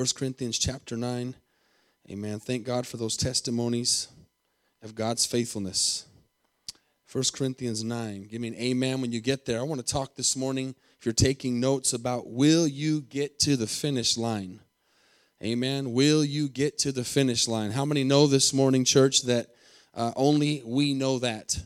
1 Corinthians chapter 9. Amen. Thank God for those testimonies of God's faithfulness. 1 Corinthians 9. Give me an amen when you get there. I want to talk this morning, if you're taking notes, about will you get to the finish line? Amen. Will you get to the finish line? How many know this morning, church, that uh, only we know that?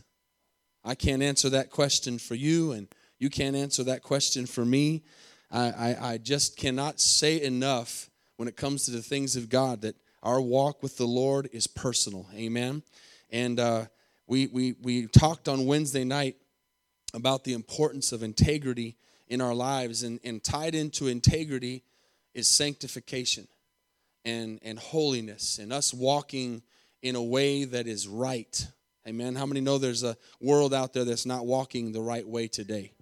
I can't answer that question for you, and you can't answer that question for me. I, I, I just cannot say enough when it comes to the things of God that our walk with the Lord is personal. Amen. And uh, we, we, we talked on Wednesday night about the importance of integrity in our lives, and, and tied into integrity is sanctification and, and holiness, and us walking in a way that is right. Amen. How many know there's a world out there that's not walking the right way today?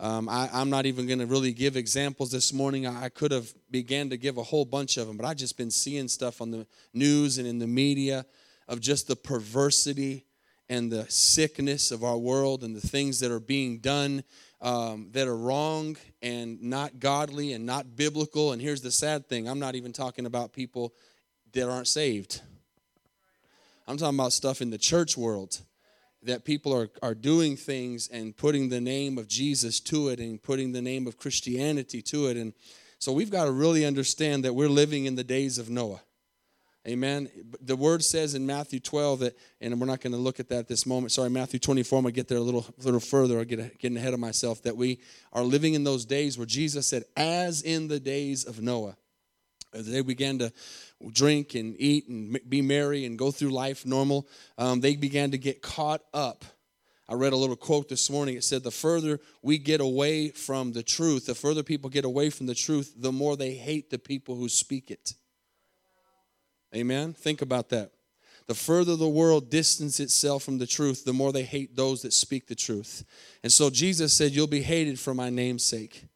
Um, I, am not even going to really give examples this morning. I, I could have began to give a whole bunch of them, but I've just been seeing stuff on the news and in the media of just the perversity and the sickness of our world and the things that are being done um, that are wrong and not godly and not biblical. And here's the sad thing I'm not even talking about people that aren't saved, I'm talking about stuff in the church world that people are, are doing things and putting the name of Jesus to it and putting the name of Christianity to it. And so we've got to really understand that we're living in the days of Noah. Amen. The word says in Matthew 12 that, and we're not going to look at that this moment. Sorry, Matthew 24. I'm going to get there a little, little further. i get getting ahead of myself. That we are living in those days where Jesus said, "As in the days of Noah." As they began to drink and eat and be merry and go through life normal, um, they began to get caught up. I read a little quote this morning. It said, The further we get away from the truth, the further people get away from the truth, the more they hate the people who speak it. Amen? Think about that. The further the world distances itself from the truth, the more they hate those that speak the truth. And so Jesus said, You'll be hated for my name's sake.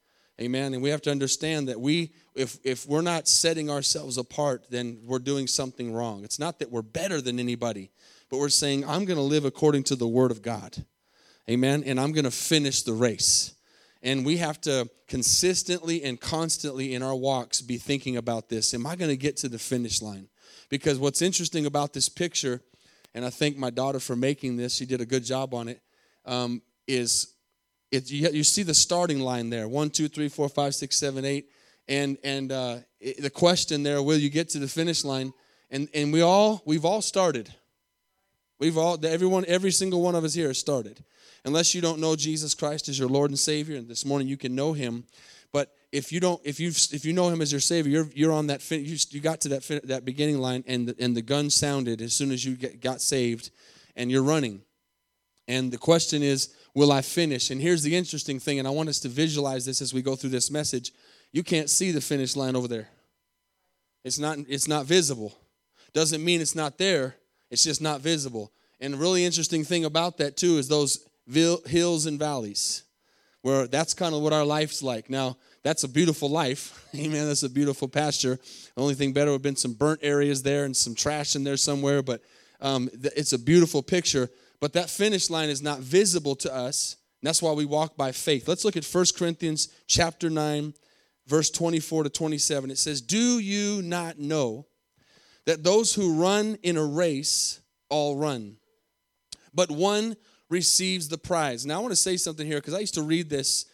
Amen. And we have to understand that we, if, if we're not setting ourselves apart, then we're doing something wrong. It's not that we're better than anybody, but we're saying, I'm going to live according to the Word of God. Amen. And I'm going to finish the race. And we have to consistently and constantly in our walks be thinking about this. Am I going to get to the finish line? Because what's interesting about this picture, and I thank my daughter for making this, she did a good job on it. Um, is it, you, you, see the starting line there one, two, three, four, five, six, seven, eight. And, and uh, it, the question there, will you get to the finish line? And, and we all, we've all started. We've all, everyone, every single one of us here has started. Unless you don't know Jesus Christ as your Lord and Savior, and this morning you can know Him. But if you don't if you if you know him as your savior you're, you're on that fin- you, you got to that fin- that beginning line and the, and the gun sounded as soon as you get, got saved and you're running and the question is will i finish and here's the interesting thing and i want us to visualize this as we go through this message you can't see the finish line over there it's not it's not visible doesn't mean it's not there it's just not visible and the really interesting thing about that too is those hills and valleys where that's kind of what our life's like now that's a beautiful life. Amen. That's a beautiful pasture. The only thing better would have been some burnt areas there and some trash in there somewhere, but um, it's a beautiful picture. But that finish line is not visible to us. that's why we walk by faith. Let's look at 1 Corinthians chapter 9, verse 24 to 27. It says, Do you not know that those who run in a race all run, but one receives the prize? Now, I want to say something here because I used to read this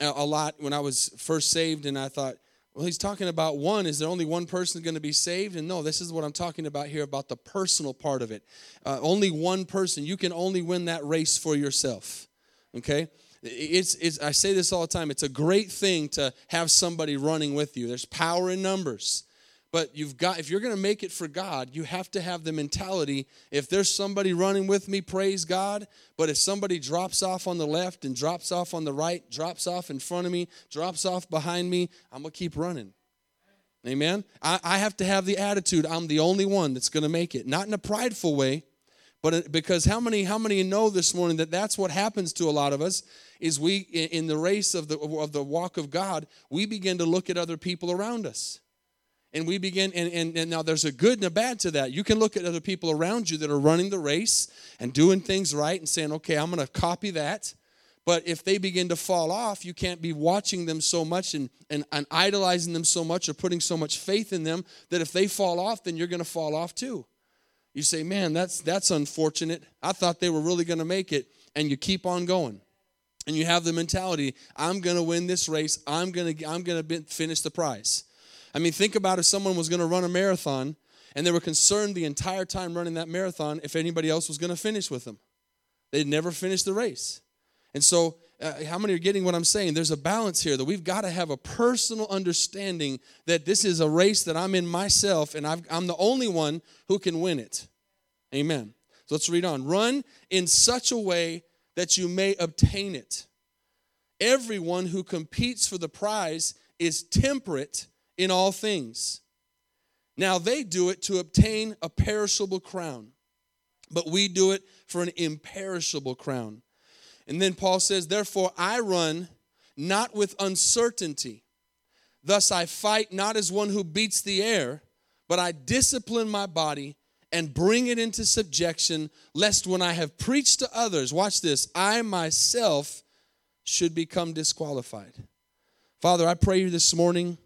a lot when I was first saved, and I thought, well, he's talking about one. Is there only one person going to be saved? And no, this is what I'm talking about here about the personal part of it. Uh, only one person. You can only win that race for yourself. Okay? It's, it's, I say this all the time. It's a great thing to have somebody running with you. There's power in numbers. But you've got, if you're going to make it for God, you have to have the mentality if there's somebody running with me, praise God. But if somebody drops off on the left and drops off on the right, drops off in front of me, drops off behind me, I'm going to keep running. Amen. I, I have to have the attitude I'm the only one that's going to make it. Not in a prideful way, but uh, because how many how many know this morning that that's what happens to a lot of us is we in the race of the of the walk of God we begin to look at other people around us and we begin and, and, and, now there's a good and a bad to that you can look at other people around you that are running the race and doing things right and saying okay i'm going to copy that But if they begin to fall off, you can't be watching them so much and, and, and idolizing them so much or putting so much faith in them that if they fall off, then you're going to fall off too. You say, man, that's, that's unfortunate. I thought they were really going to make it. And you keep on going. And you have the mentality, I'm going to win this race. I'm going to I'm going to finish the prize. I mean, think about if someone was going to run a marathon and they were concerned the entire time running that marathon if anybody else was going to finish with them. They'd never finish the race. And so, uh, how many are getting what I'm saying? There's a balance here that we've got to have a personal understanding that this is a race that I'm in myself and i am the only one who can win it. Amen. So let's read on. Run in such a way that you may obtain it. Everyone who competes for the prize is temperate in all things. Now they do it to obtain a perishable crown, but we do it for an imperishable crown. And then Paul says, Therefore I run not with uncertainty. Thus I fight not as one who beats the air, but I discipline my body and bring it into subjection, lest when I have preached to others, watch this, I myself should become disqualified. Father, I pray you this morning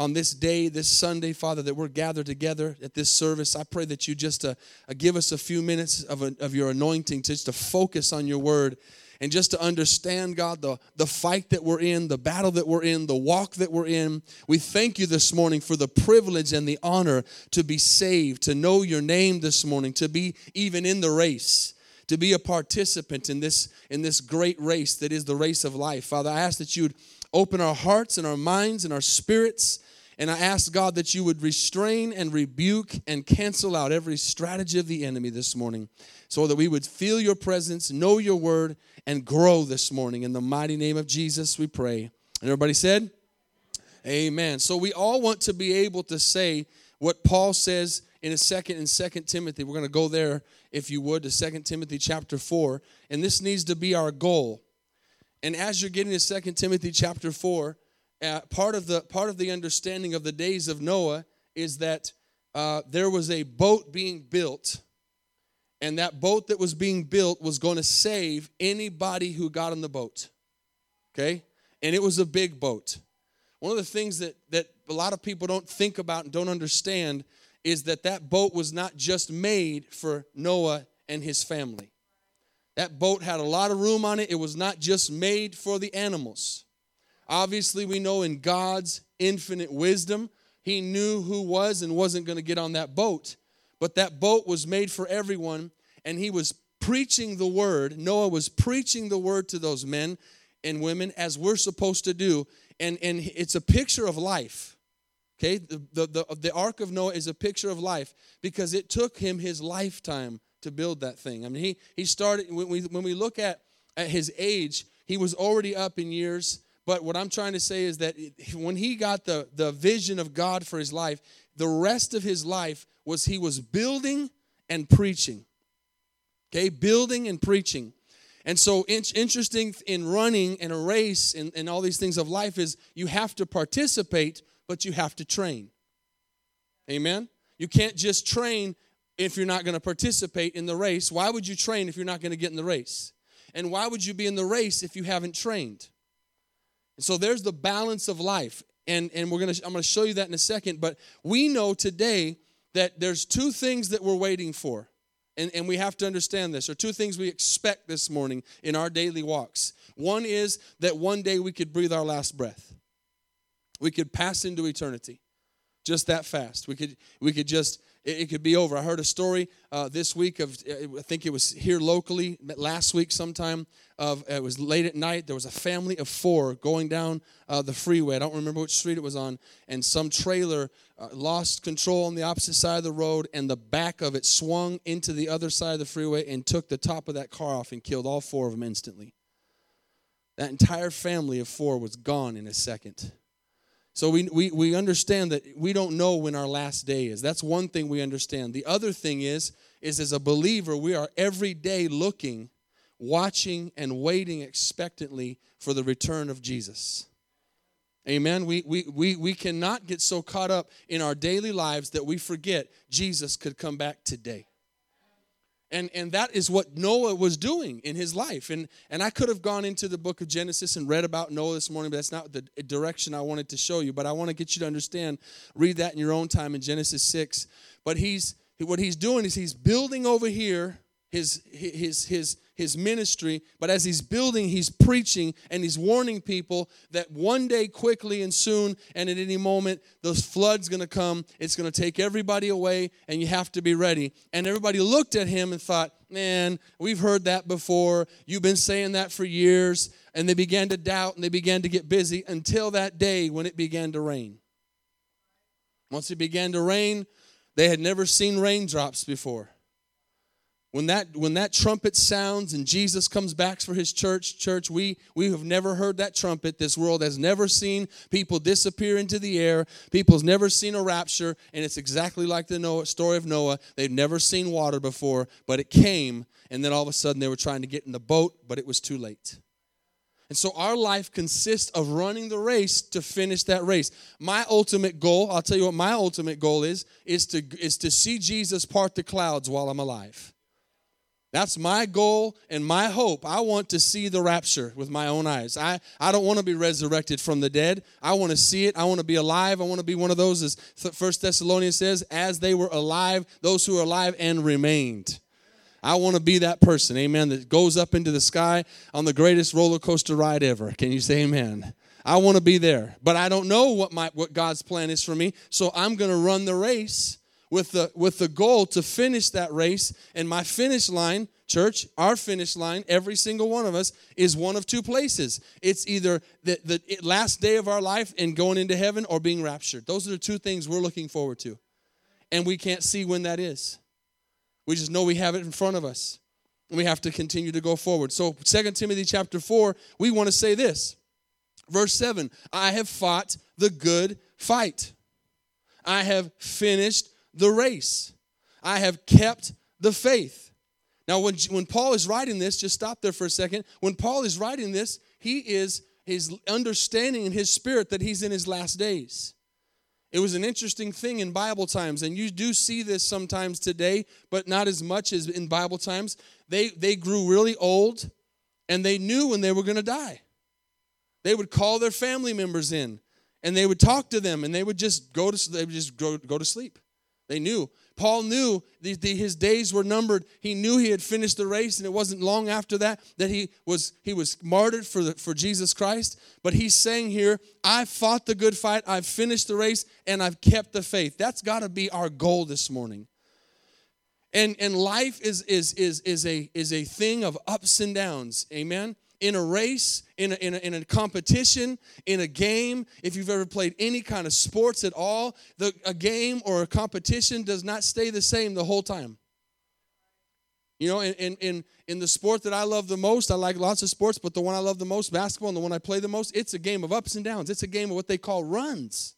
on this day, this Sunday, Father, that we're gathered together at this service. I pray that you just uh, uh, give us a few minutes of, a, of your anointing to just to focus on your word and just to understand, God, the, the fight that we're in, the battle that we're in, the walk that we're in. We thank you this morning for the privilege and the honor to be saved, to know your name this morning, to be even in the race to be a participant in this in this great race that is the race of life father i ask that you would open our hearts and our minds and our spirits and i ask god that you would restrain and rebuke and cancel out every strategy of the enemy this morning so that we would feel your presence know your word and grow this morning. In the mighty name of Jesus, we pray. And everybody said, Amen. So we all want to be able to say what Paul says in a second in Second Timothy. We're going to go there, if you would, to Second Timothy chapter 4. And this needs to be our goal. And as you're getting to Second Timothy chapter 4, uh, part of the part of the understanding of the days of Noah is that uh, there was a boat being built and that boat that was being built was going to save anybody who got on the boat. Okay? And it was a big boat. One of the things that, that a lot of people don't think about and don't understand is that that boat was not just made for Noah and his family. That boat had a lot of room on it. It was not just made for the animals. Obviously, we know in God's infinite wisdom, He knew who was and wasn't going to get on that boat. But that boat was made for everyone, and he was preaching the word. Noah was preaching the word to those men and women as we're supposed to do. And, and it's a picture of life. Okay, the, the, the, the Ark of Noah is a picture of life because it took him his lifetime to build that thing. I mean, he, he started, when we, when we look at, at his age, he was already up in years. But what I'm trying to say is that when he got the, the vision of God for his life, the rest of his life was he was building and preaching. Okay, building and preaching. And so, interesting in running and a race and, and all these things of life is you have to participate, but you have to train. Amen? You can't just train if you're not going to participate in the race. Why would you train if you're not going to get in the race? And why would you be in the race if you haven't trained? And so there's the balance of life. And, and we're gonna I'm gonna show you that in a second. But we know today that there's two things that we're waiting for. And, and we have to understand this, or two things we expect this morning in our daily walks. One is that one day we could breathe our last breath. We could pass into eternity just that fast. We could we could just it, could be over. I heard a story uh, this week of I think it was here locally last week sometime of it was late at night. There was a family of four going down uh, the freeway. I don't remember which street it was on, and some trailer uh, lost control on the opposite side of the road, and the back of it swung into the other side of the freeway and took the top of that car off and killed all four of them instantly. That entire family of four was gone in a second. So we, we, we understand that we don't know when our last day is. That's one thing we understand. The other thing is, is as a believer, we are every day looking watching and waiting expectantly for the return of Jesus. Amen. We, we, we, we cannot get so caught up in our daily lives that we forget Jesus could come back today. And, and that is what Noah was doing in his life. And, and I could have gone into the book of Genesis and read about Noah this morning, but that's not the direction I wanted to show you. But I want to get you to understand, read that in your own time in Genesis 6. But he's what he's doing is he's building over here his his his his ministry, but as he's building, he's preaching and he's warning people that one day, quickly and soon, and at any moment, the flood's going to come. It's going to take everybody away, and you have to be ready. And everybody looked at him and thought, Man, we've heard that before. You've been saying that for years. And they began to doubt and they began to get busy until that day when it began to rain. Once it began to rain, they had never seen raindrops before. When that, when that trumpet sounds and Jesus comes back for his church, church, we, we have never heard that trumpet. This world has never seen people disappear into the air. People's never seen a rapture, and it's exactly like the Noah, story of Noah. They've never seen water before, but it came, and then all of a sudden they were trying to get in the boat, but it was too late. And so our life consists of running the race to finish that race. My ultimate goal, I'll tell you what my ultimate goal is, is to, is to see Jesus part the clouds while I'm alive. That's my goal and my hope. I want to see the rapture with my own eyes. I, I don't want to be resurrected from the dead. I want to see it. I want to be alive. I want to be one of those, as First Thessalonians says, as they were alive, those who are alive and remained. I want to be that person, amen, that goes up into the sky on the greatest roller coaster ride ever. Can you say amen? I want to be there, but I don't know what my what God's plan is for me. So I'm going to run the race with the with the goal to finish that race. And my finish line church our finish line every single one of us is one of two places. It's either the, the last day of our life and going into heaven or being raptured. Those are the two things we're looking forward to. And we can't see when that is. We just know we have it in front of us. And we have to continue to go forward. So Second timothy chapter 4 we want to say this. Verse 7 i have fought the good fight. I have finished the race. I have kept the faith. Now, when, when Paul is writing this, just stop there for a second. When Paul is writing this, he is his understanding in his spirit that he's in his last days. It was an interesting thing in Bible times, and you do see this sometimes today, but not as much as in Bible times. They, they grew really old, and they knew when they were going to die. They would call their family members in, and they would talk to them, and they would just go to, they would just go, go to sleep. They knew. Paul knew the, the, his days were numbered. He knew he had finished the race, and it wasn't long after that that he was he was martyred for the, for Jesus Christ. But he's saying here, "I fought the good fight. I've finished the race, and I've kept the faith." That's got to be our goal this morning. And and life is is is is a is a thing of ups and downs. Amen in a race, in a, in, a, in a competition, in a game, if you've ever played any kind of sports at all, the, a game or a competition does not stay the same the whole time. You know, in, in, in, in the sport that I love the most, I like lots of sports, but the one I love the most, basketball, and the one I play the most, it's a game of ups and downs. It's a game of what they call runs.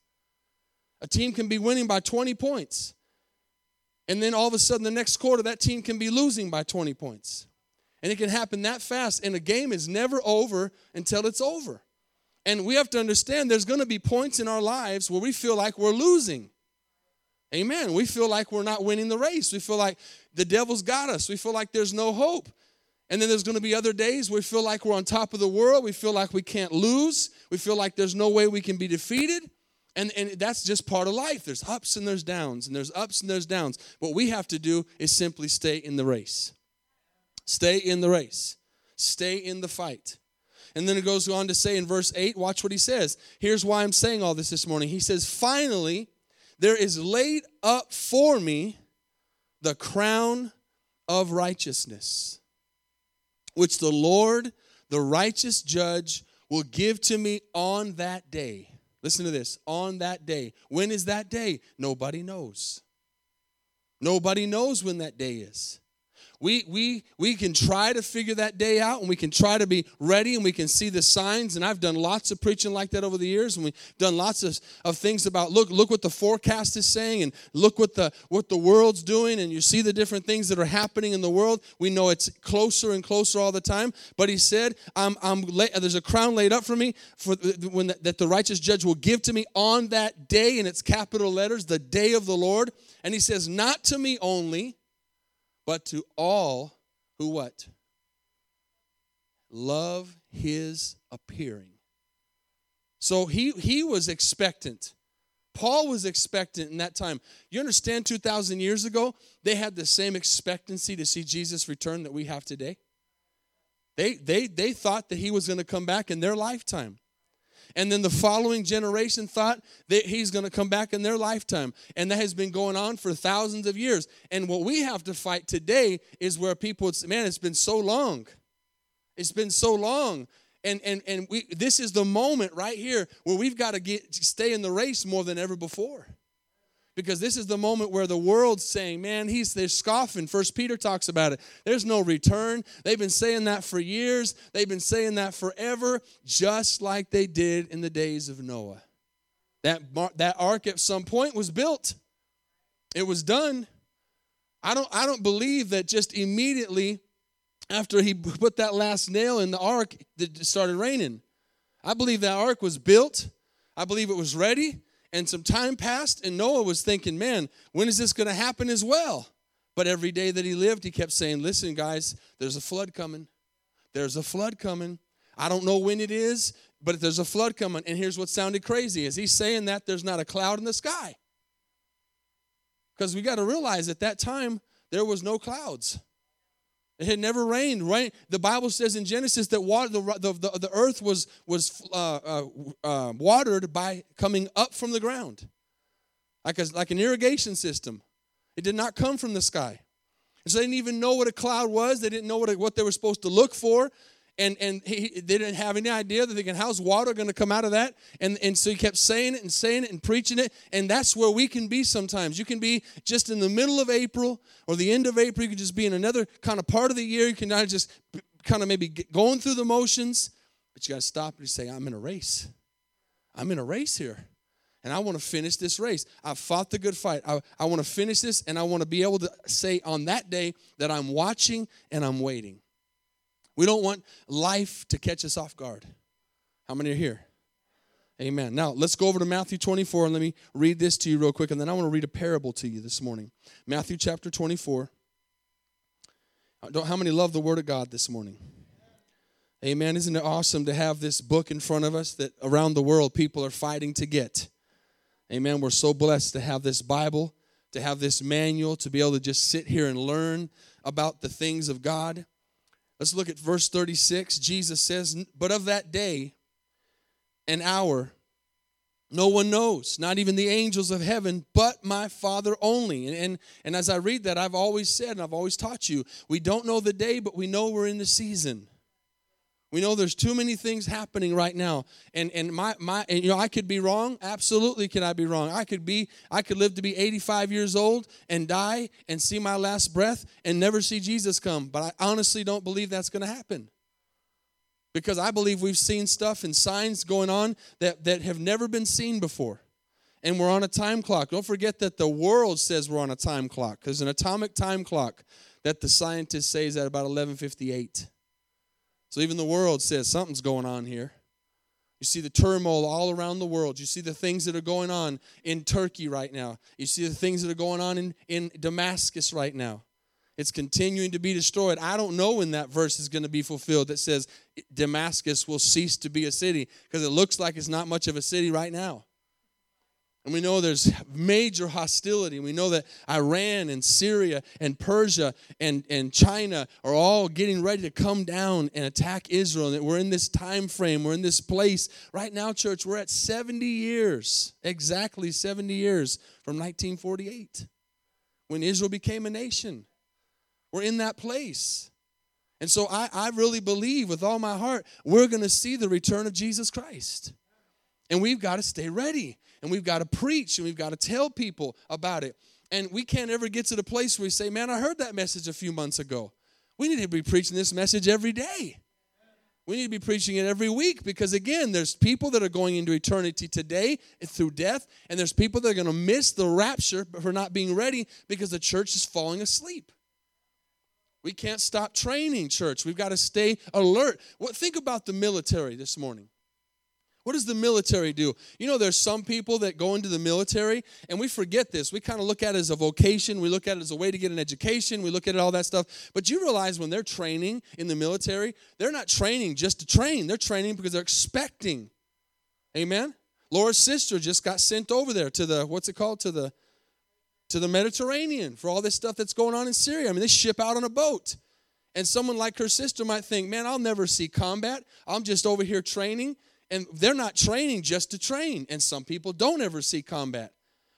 A team can be winning by 20 points. And then all of a sudden, the next quarter, that team can be losing by 20 points. And it can happen that fast. And a game is never over until it's over. And we have to understand there's going to be points in our lives where we feel like we're losing. Amen. We feel like we're not winning the race. We feel like the devil's got us. We feel like there's no hope. And then there's going to be other days we feel like we're on top of the world. We feel like we can't lose. We feel like there's no way we can be defeated. And, and that's just part of life. There's ups and there's downs, and there's ups and there's downs. What we have to do is simply stay in the race. Stay in the race, stay in the fight. And then it goes on to say in verse 8, watch what he says. Here's why I'm saying all this this morning. He says, Finally, there is laid up for me the crown of righteousness, which the Lord, the righteous judge, will give to me on that day. Listen to this on that day. When is that day? Nobody knows. Nobody knows when that day is we we we can try to figure that day out and we can try to be ready and we can see the signs. And i've done lots of preaching like that over the years and we've done lots of, of things about look look what the forecast is saying and look what the what the world's doing and you see the different things that are happening in the world. We know it's closer and closer all the time. But he said i'm i'm there's a crown laid up for me for when the, that the righteous judge will give to me on that day and it's capital letters the day of the lord. And he says not to me only but to all who what? Love his appearing. So he, he was expectant. Paul was expectant in that time. You understand, 2,000 years ago, they had the same expectancy to see Jesus return that we have today. They, they, they thought that he was going to come back in their lifetime. And then the following generation thought that he's going to come back in their lifetime. And that has been going on for thousands of years. And what we have to fight today is where people, man, it's been so long. It's been so long. And, and, and we, this is the moment right here where we've got to get stay in the race more than ever before because this is the moment where the world's saying man he's they're scoffing. First peter talks about it. There's no return. They've been saying that for years. They've been saying that forever just like they did in the days of noah. That that ark at some point was built. It was done. I don't i don't believe that just immediately after he put that last nail in the ark it started raining. I believe that ark was built. I believe it was ready and some time passed, and Noah was thinking, man, when is this going to happen as well? But every day that he lived, he kept saying, listen, guys, there's a flood coming. There's a flood coming. I don't know when it is, but there's a flood coming. And here's what sounded crazy as he's saying that there's not a cloud in the sky. Because we got to realize at that time, there was no clouds. It had never rained. Right? The Bible says in Genesis that water, the, the, the, earth was, was uh, uh, uh, watered by coming up from the ground, like, a, like an irrigation system. It did not come from the sky. And so they didn't even know what a cloud was. They didn't know what, what they were supposed to look for and and he, they didn't have any idea that thinking how's water going to come out of that and and so he kept saying it and saying it and preaching it and that's where we can be sometimes you can be just in the middle of april or the end of april you can just be in another kind of part of the year you can not just kind of maybe going through the motions but you got to stop and say i'm in a race i'm in a race here and I want to finish this race. I've fought the good fight. I, I want to finish this, and I want to be able to say on that day that I'm watching and I'm waiting. We don't want life to catch us off guard. How many are here? Amen. Now, let's go over to Matthew 24 and let me read this to you real quick, and then I want to read a parable to you this morning. Matthew chapter 24. Uh, how many love the Word of God this morning? Amen. Isn't it awesome to have this book in front of us that around the world people are fighting to get? Amen. We're so blessed to have this Bible, to have this manual, to be able to just sit here and learn about the things of God. Let's look at verse 36. Jesus says, But of that day and hour, no one knows, not even the angels of heaven, but my Father only. And, and, and as I read that, I've always said and I've always taught you, we don't know the day, but we know we're in the season. We know there's too many things happening right now. And and my my and you know I could be wrong. Absolutely could I be wrong. I could be I could live to be 85 years old and die and see my last breath and never see Jesus come. But I honestly don't believe that's going to happen. Because I believe we've seen stuff and signs going on that, that have never been seen before. And we're on a time clock. Don't forget that the world says we're on a time clock. There's an atomic time clock that the scientists say is at about 1158. So even the world says something's going on here. You see the turmoil all around the world. You see the things that are going on in Turkey right now. You see the things that are going on in, in Damascus right now. It's continuing to be destroyed. I don't know when that verse is going to be fulfilled that says Damascus will cease to be a city because it looks like it's not much of a city right now. And we know there's major hostility. We know that Iran and Syria and Persia and, and China are all getting ready to come down and attack Israel. And that we're in this time frame, we're in this place. Right now, church, we're at 70 years, exactly 70 years from 1948 when Israel became a nation. We're in that place. And so I, I really believe with all my heart, we're going to see the return of Jesus Christ. And we've got to stay ready and we've got to preach and we've got to tell people about it. And we can't ever get to the place where we say, Man, I heard that message a few months ago. We need to be preaching this message every day. We need to be preaching it every week because, again, there's people that are going into eternity today through death, and there's people that are going to miss the rapture for not being ready because the church is falling asleep. We can't stop training, church. We've got to stay alert. What, think about the military this morning. What does the military do? You know, there's some people that go into the military and we forget this. We kind of look at it as a vocation. We look at it as a way to get an education. We look at it all that stuff. But you realize when they're training in the military, they're not training just to train. They're training because they're expecting. Amen? Laura's sister just got sent over there to the, what's it called? To the, to the Mediterranean for all this stuff that's going on in Syria. I mean, they ship out on a boat. And someone like her sister might think, man, I'll never see combat. I'm just over here training and they're not training just to train and some people don't ever see combat.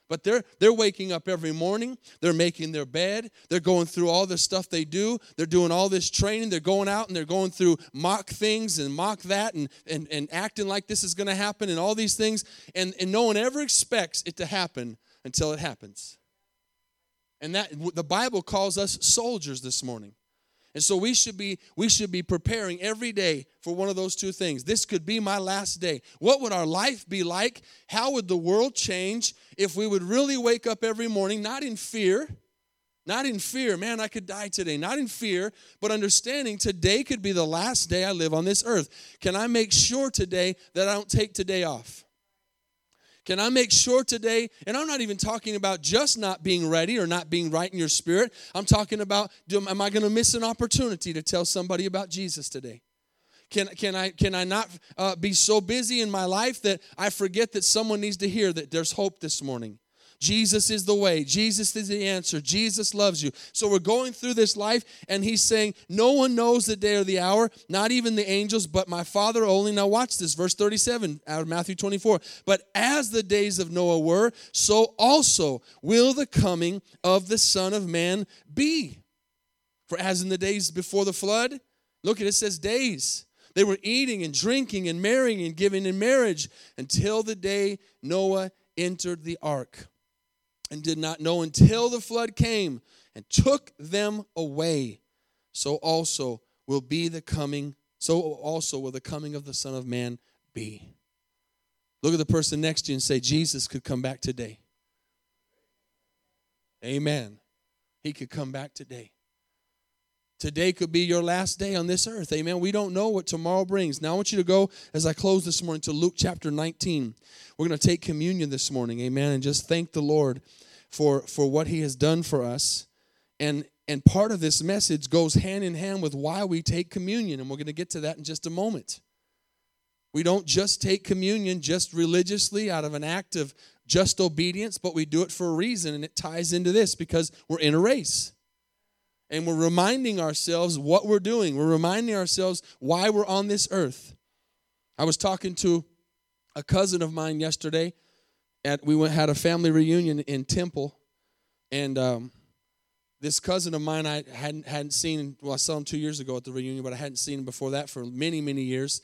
But they're they're waking up every morning they're making their bed they're going through all the stuff they do they're doing all this training they're going out and they're going through mock things and mock that and and, and acting like this is going to happen and all these things and, and no one ever expects it to happen until it happens. And that the bible calls us soldiers this morning and so we should be we should be preparing every day for one of those two things. This could be my last day. What would our life be like? How would the world change if we would really wake up every morning not in fear, not in fear, man, I could die today. Not in fear, but understanding today could be the last day I live on this earth. Can I make sure today that I don't take today off? Can I make sure today, and I'm not even talking about just not being ready or not being right in your spirit. I'm talking about, do, am I going to miss an opportunity to tell somebody about Jesus today? Can, can, I, can I not uh, be so busy in my life that I forget that someone needs to hear that there's hope this morning? Jesus is the way. Jesus is the answer. Jesus loves you. So we're going through this life, and he's saying, No one knows the day or the hour, not even the angels, but my Father only. Now, watch this, verse 37 out of Matthew 24. But as the days of Noah were, so also will the coming of the Son of Man be. For as in the days before the flood, look at it, it says days. They were eating and drinking and marrying and giving in marriage until the day Noah entered the ark and did not know until the flood came and took them away. So also will be the coming, so also will the coming of the Son of Man be. Look at the person next to you and say, Jesus could come back today. Amen. He could come back today. Today could be your last day on this earth. Amen. We don't know what tomorrow brings. Now I want you to go, as I close this morning, to Luke chapter 19. We're going to take communion this morning. Amen. And just thank the Lord for, for what he has done for us. And, and part of this message goes hand in hand with why we take communion. And we're going to get to that in just a moment. We don't just take communion just religiously out of an act of just obedience, but we do it for a reason. And it ties into this because we're in a race and we're reminding ourselves what we're doing. We're reminding ourselves why we're on this earth. I was talking to a cousin of mine yesterday. At we went had a family reunion in Temple, and um, this cousin of mine I hadn't hadn't seen. Well, I saw him two years ago at the reunion, but I hadn't seen him before that for many many years.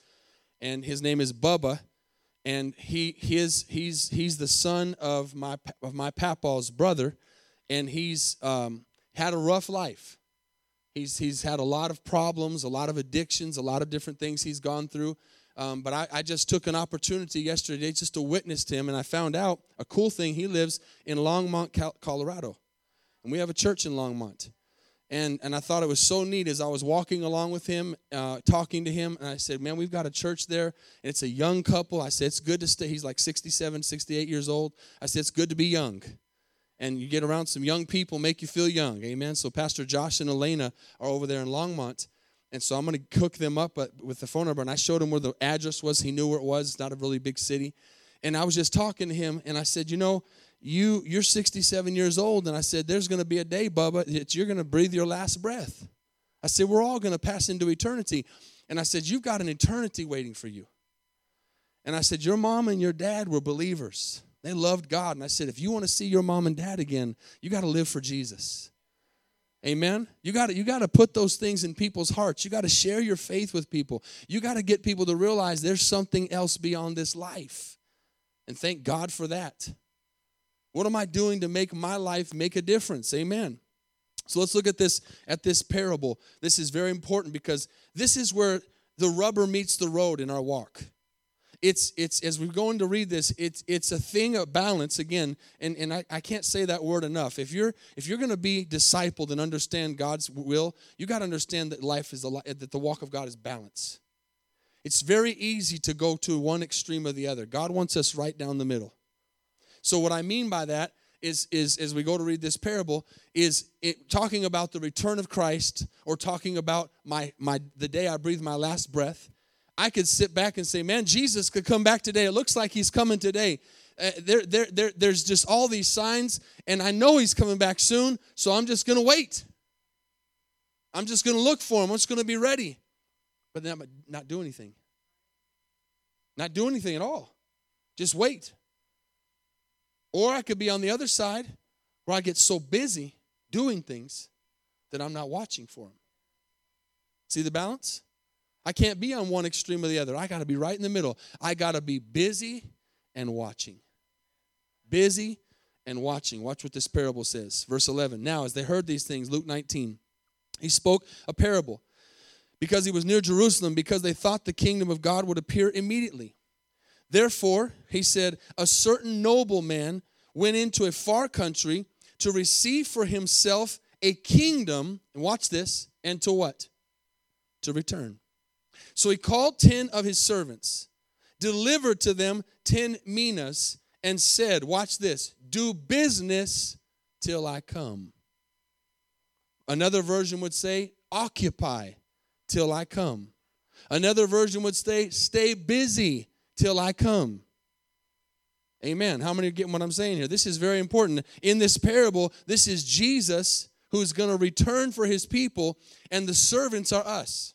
And his name is Bubba, and he his he's he's the son of my of my papaw's brother, and he's um, had a rough life. He's, he's had a lot of problems, a lot of addictions, a lot of different things he's gone through. Um, but I, I, just took an opportunity yesterday just to witness to him, and I found out a cool thing. He lives in Longmont, Colorado, and we have a church in Longmont. And, and I thought it was so neat as I was walking along with him, uh, talking to him, and I said, Man, we've got a church there, and it's a young couple. I said, It's good to stay. He's like 67, 68 years old. I said, It's good to be young and you get around some young people, make you feel young. Amen. So Pastor Josh and Elena are over there in Longmont. And so I'm going to cook them up with the phone number. And I showed him where the address was. He knew where it was. It's not a really big city. And I was just talking to him, and I said, you know, you you're 67 years old, and I said, there's going to be a day, Bubba, that you're going to breathe your last breath. I said, we're all going to pass into eternity. And I said, you've got an eternity waiting for you. And I said, your mom and your dad were believers. They loved God. And I said, if you want to see your mom and dad again, you got to live for Jesus. Amen. You got to you got to put those things in people's hearts. You got to share your faith with people. You got to get people to realize there's something else beyond this life. And thank God for that. What am I doing to make my life make a difference? Amen. So let's look at this at this parable. This is very important because this is where the rubber meets the road in our walk it's it's as we're going to read this it's it's a thing of balance again and and I, I can't say that word enough if you're if you're going to be discipled and understand god's will you got to understand that life is a that the walk of god is balance It's very easy to go to one extreme or the other. God wants us right down the middle. So what I mean by that is, is as we go to read this parable, is it, talking about the return of Christ or talking about my, my the day I breathe my last breath. I could sit back and say, man, Jesus could come back today. It looks like he's coming today. Uh, there, there, there, there's just all these signs, and I know he's coming back soon, so I'm just going to wait. I'm just going to look for him. I'm just going to be ready. But then I'm not do anything. Not do anything at all. Just wait. Or I could be on the other side where I get so busy doing things that I'm not watching for him. See the balance? I can't be on one extreme or the other. I got to be right in the middle. I got to be busy and watching. Busy and watching. Watch what this parable says. Verse 11. Now, as they heard these things, Luke 19, he spoke a parable because he was near Jerusalem, because they thought the kingdom of God would appear immediately. Therefore, he said, a certain nobleman went into a far country to receive for himself a kingdom, and watch this, and to what? To return. So he called 10 of his servants, delivered to them 10 minas, and said, Watch this, do business till I come. Another version would say, Occupy till I come. Another version would say, Stay busy till I come. Amen. How many are getting what I'm saying here? This is very important. In this parable, this is Jesus who's going to return for his people, and the servants are us.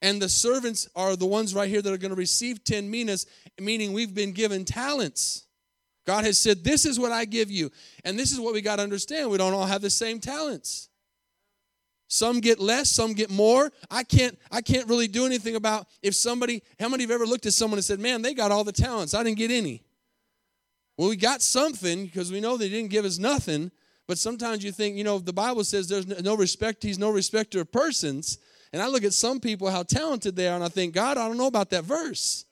And the servants are the ones right here that are going to receive 10 minas, meaning we've been given talents. God has said, This is what I give you. And this is what we got to understand. We don't all have the same talents. Some get less, some get more. I can't I can't really do anything about if somebody how many you ever looked at someone and said, "Man, they got all the talents. I didn't get any." Well, we got something because we know they didn't give us nothing, but sometimes you think, you know, the Bible says there's no respect, he's no respecter of persons. And I look at some people, how talented they are, and I think, God, I don't know about that verse.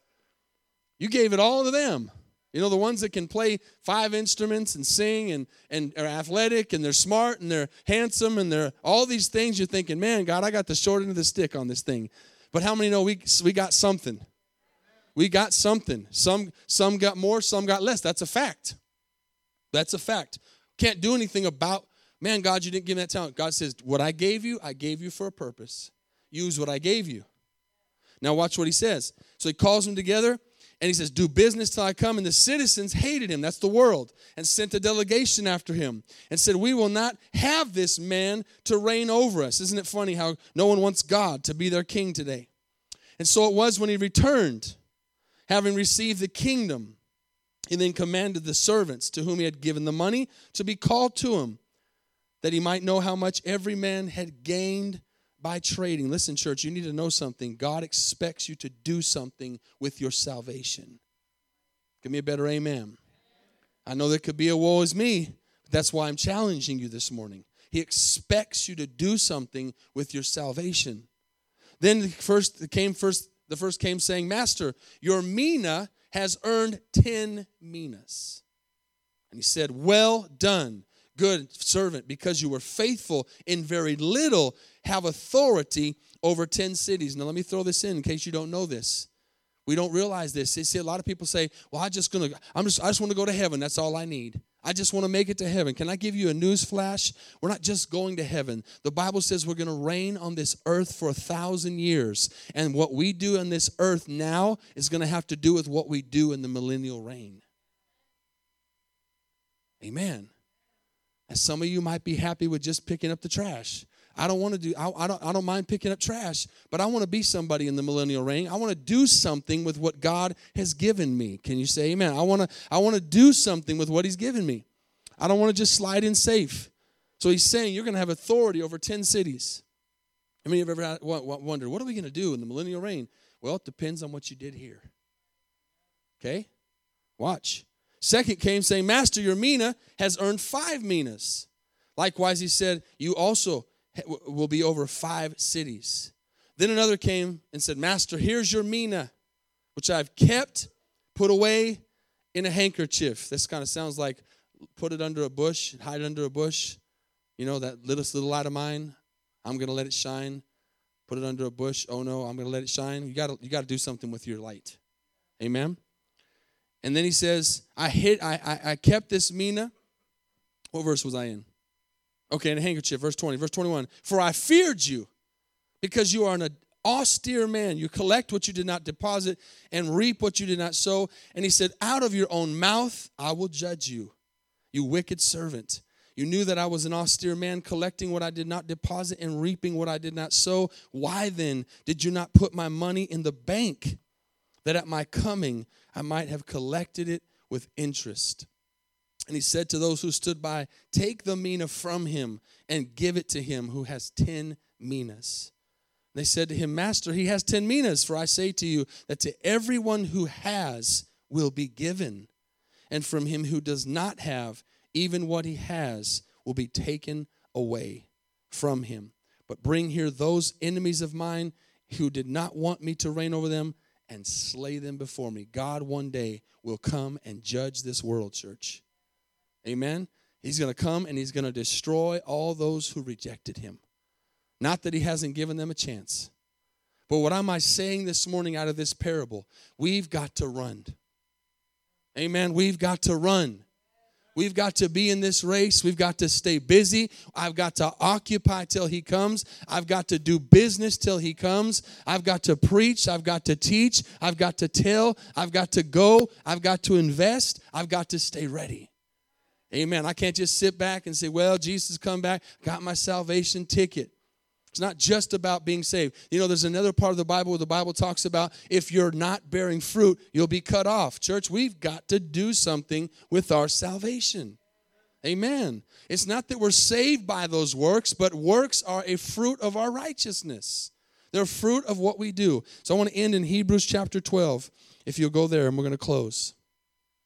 You gave it all to them. You know, the ones that can play five instruments and sing and, and are athletic and they're smart and they're handsome and they're all these things, you're thinking, man, God, I got the short end of the stick on this thing. But how many know we, we got something? We got something. Some, some got more, some got less. That's a fact. That's a fact. Can't do anything about, man, God, you didn't give me that talent. God says, what I gave you, I gave you for a purpose. Use what I gave you. Now, watch what he says. So he calls them together and he says, Do business till I come. And the citizens hated him, that's the world, and sent a delegation after him and said, We will not have this man to reign over us. Isn't it funny how no one wants God to be their king today? And so it was when he returned, having received the kingdom, he then commanded the servants to whom he had given the money to be called to him, that he might know how much every man had gained by trading. Listen, church, you need to know something. God expects you to do something with your salvation. Give me a better amen. I know there could be a woe is me, but that's why I'm challenging you this morning. He expects you to do something with your salvation. Then the first came first the first came saying, Master, your mina has earned 10 minas. And he said, Well done, good servant, because you were faithful in very little, have authority over 10 cities. Now, let me throw this in in case you don't know this. We don't realize this. See, a lot of people say, "Well, I just gonna, I'm just, I just want to go to heaven. That's all I need. I just want to make it to heaven." Can I give you a news flash? We're not just going to heaven. The Bible says we're going to reign on this earth for a thousand years, and what we do on this earth now is going to have to do with what we do in the millennial reign. Amen. And some of you might be happy with just picking up the trash. I don't want to do, I, I, don't, I don't mind picking up trash, but I want to be somebody in the millennial reign. I want to do something with what God has given me. Can you say amen? I want to, I want to do something with what He's given me. I don't want to just slide in safe. So He's saying you're going to have authority over 10 cities. I mean, you've ever wondered, what are we going to do in the millennial reign? Well, it depends on what you did here. Okay? Watch. Second came saying, Master, your mina has earned five minas. Likewise, he said, You also will be over five cities. Then another came and said, Master, here's your mina, which I've kept, put away in a handkerchief. This kind of sounds like put it under a bush, hide it under a bush. You know, that little, little light of mine, I'm going to let it shine. put it under a bush. Oh no, I'm going to let it shine. You got to you got to do something with your light. Amen. And then he says, I hid I, I I kept this mina. What verse was I in? Okay, in a handkerchief, verse 20, verse 21. For I feared you because you are an austere man. You collect what you did not deposit and reap what you did not sow. And he said, Out of your own mouth I will judge you, you wicked servant. You knew that I was an austere man, collecting what I did not deposit and reaping what I did not sow. Why then did you not put my money in the bank, that at my coming I might have collected it with interest? And he said to those who stood by, Take the mina from him and give it to him who has ten minas. They said to him, Master, he has ten minas, for I say to you that to everyone who has will be given, and from him who does not have, even what he has will be taken away from him. But bring here those enemies of mine who did not want me to reign over them and slay them before me. God one day will come and judge this world, church. Amen. He's going to come and he's going to destroy all those who rejected him. Not that he hasn't given them a chance. But what am I saying this morning out of this parable? We've got to run. Amen. We've got to run. We've got to be in this race. We've got to stay busy. I've got to occupy till he comes. I've got to do business till he comes. I've got to preach. I've got to teach. I've got to tell. I've got to go. I've got to invest. I've got to stay ready. Amen. I can't just sit back and say, well, Jesus come back, got my salvation ticket. It's not just about being saved. You know, there's another part of the Bible where the Bible talks about if you're not bearing fruit, you'll be cut off. Church, we've got to do something with our salvation. Amen. It's not that we're saved by those works, but works are a fruit of our righteousness. They're fruit of what we do. So I want to end in Hebrews chapter 12. If you'll go there, and we're going to close.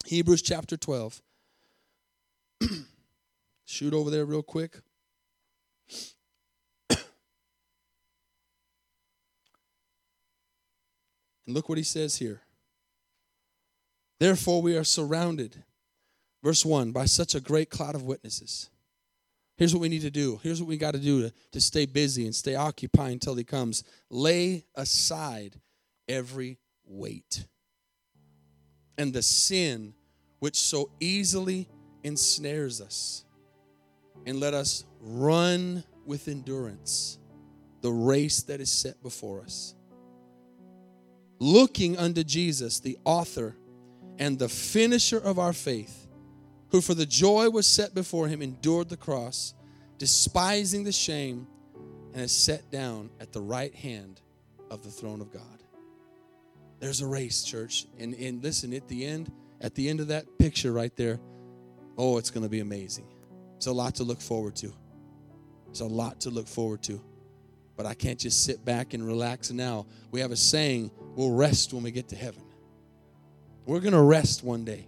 Hebrews chapter 12. Shoot over there real quick. And look what he says here. Therefore, we are surrounded, verse 1, by such a great cloud of witnesses. Here's what we need to do. Here's what we got to do to, to stay busy and stay occupied until he comes. Lay aside every weight and the sin which so easily ensnares us. And let us run with endurance the race that is set before us looking unto Jesus, the author and the finisher of our faith, who for the joy was set before him endured the cross, despising the shame, and is set down at the right hand of the throne of God. There's a race, church. And, and listen, at the end, at the end of that picture right there, oh, it's going to be amazing. It's a lot to look forward to. It's a lot to look forward to. But I can't just sit back and relax now. We have a saying we'll rest when we get to heaven. We're going to rest one day.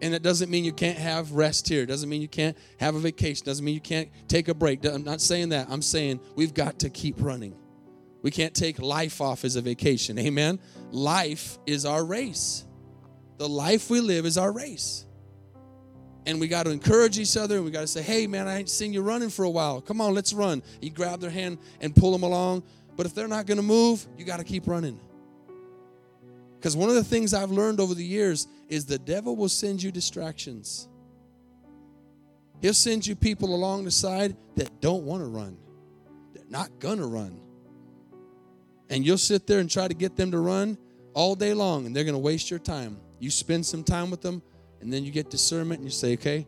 And it doesn't mean you can't have rest here. It doesn't mean you can't have a vacation. It doesn't mean you can't take a break. I'm not saying that. I'm saying we've got to keep running. We can't take life off as a vacation. Amen. Life is our race. The life we live is our race. And we got to encourage each other and we got to say, hey, man, I ain't seen you running for a while. Come on, let's run. You grab their hand and pull them along. But if they're not going to move, you got to keep running. Because one of the things I've learned over the years is the devil will send you distractions. He'll send you people along the side that don't want to run, they're not going to run. And you'll sit there and try to get them to run all day long, and they're going to waste your time. You spend some time with them, and then you get discernment, and you say, okay,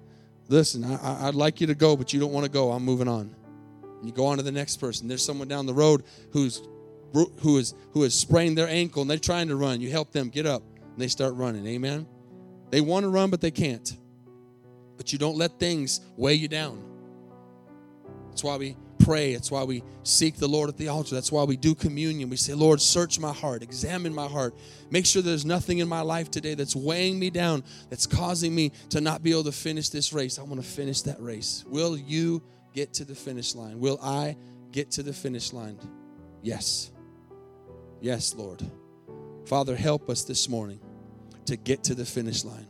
listen, I, would like you to go, but you don't want to go. I'm moving on. You go on to the next person. There's someone down the road who's who is who has sprained their ankle and they're trying to run. You help them get up and they start running. Amen. They want to run, but they can't. But you don't let things weigh you down. That's why we pray. That's why we seek the Lord at the altar. That's why we do communion. We say, Lord, search my heart, examine my heart. Make sure there's nothing in my life today that's weighing me down, that's causing me to not be able to finish this race. I want to finish that race. Will you get to the finish line? Will I get to the finish line? Yes. Yes, Lord. Father, help us this morning to get to the finish line.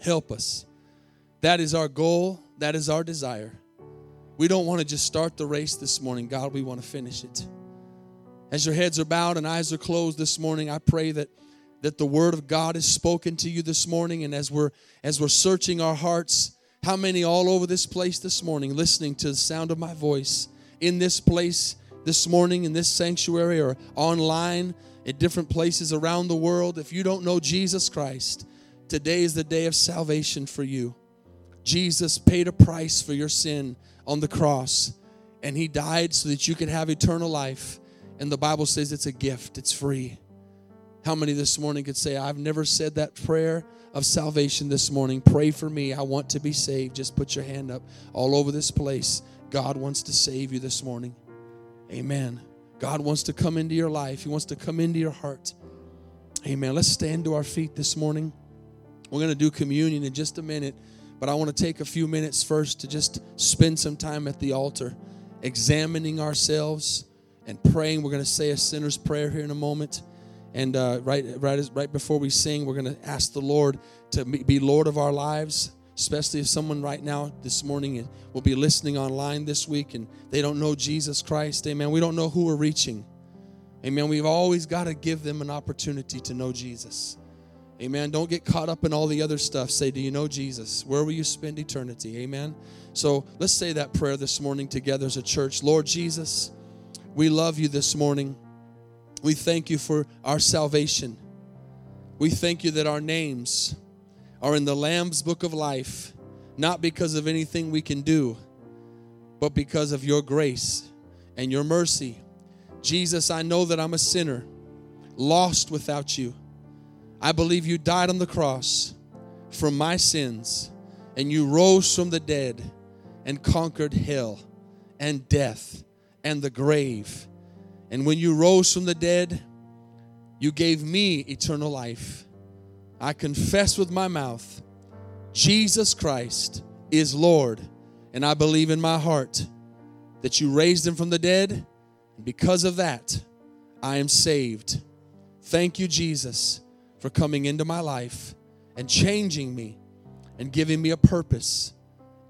Help us. That is our goal, that is our desire. We don't want to just start the race this morning. God, we want to finish it. As your heads are bowed and eyes are closed this morning, I pray that that the word of God is spoken to you this morning and as we're as we're searching our hearts, how many all over this place this morning listening to the sound of my voice in this place this morning in this sanctuary or online at different places around the world, if you don't know Jesus Christ, today is the day of salvation for you. Jesus paid a price for your sin on the cross, and He died so that you could have eternal life. And the Bible says it's a gift, it's free. How many this morning could say, I've never said that prayer of salvation this morning? Pray for me. I want to be saved. Just put your hand up all over this place. God wants to save you this morning. Amen. God wants to come into your life, He wants to come into your heart. Amen. Let's stand to our feet this morning. We're going to do communion in just a minute, but I want to take a few minutes first to just spend some time at the altar, examining ourselves and praying. We're going to say a sinner's prayer here in a moment. And uh, right, right, right before we sing, we're going to ask the Lord to be Lord of our lives especially if someone right now this morning will be listening online this week and they don't know Jesus Christ. Amen. We don't know who we're reaching. Amen. We've always got to give them an opportunity to know Jesus. Amen. Don't get caught up in all the other stuff. Say, Do you know Jesus? Where will you spend eternity? Amen. So let's say that prayer this morning together as a church. Lord Jesus, we love you this morning. We thank you for our salvation. We thank you that our names are in the Lamb's book of life, not because of anything we can do, but because of your grace and your mercy. Jesus, I know that I'm a sinner, lost without you. I believe you died on the cross for my sins, and you rose from the dead and conquered hell and death and the grave. And when you rose from the dead, you gave me eternal life. I confess with my mouth Jesus Christ is Lord, and I believe in my heart that you raised him from the dead, and because of that, I am saved. Thank you, Jesus, for coming into my life and changing me and giving me a purpose.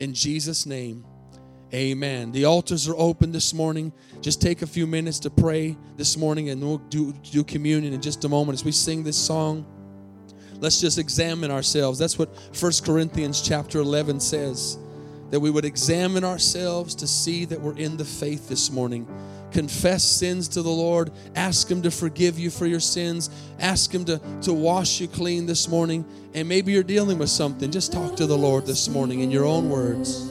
In Jesus' name, amen. The altars are open this morning. Just take a few minutes to pray this morning, and we'll do, do communion in just a moment as we sing this song let's just examine ourselves. That's what First Corinthians chapter 11 says. That we would examine ourselves to see that we're in the faith this morning. Confess sins to the Lord. Ask Him to forgive you for your sins. Ask Him to, to wash you clean this morning. And maybe you're dealing with something. Just talk to the Lord this morning in your own words.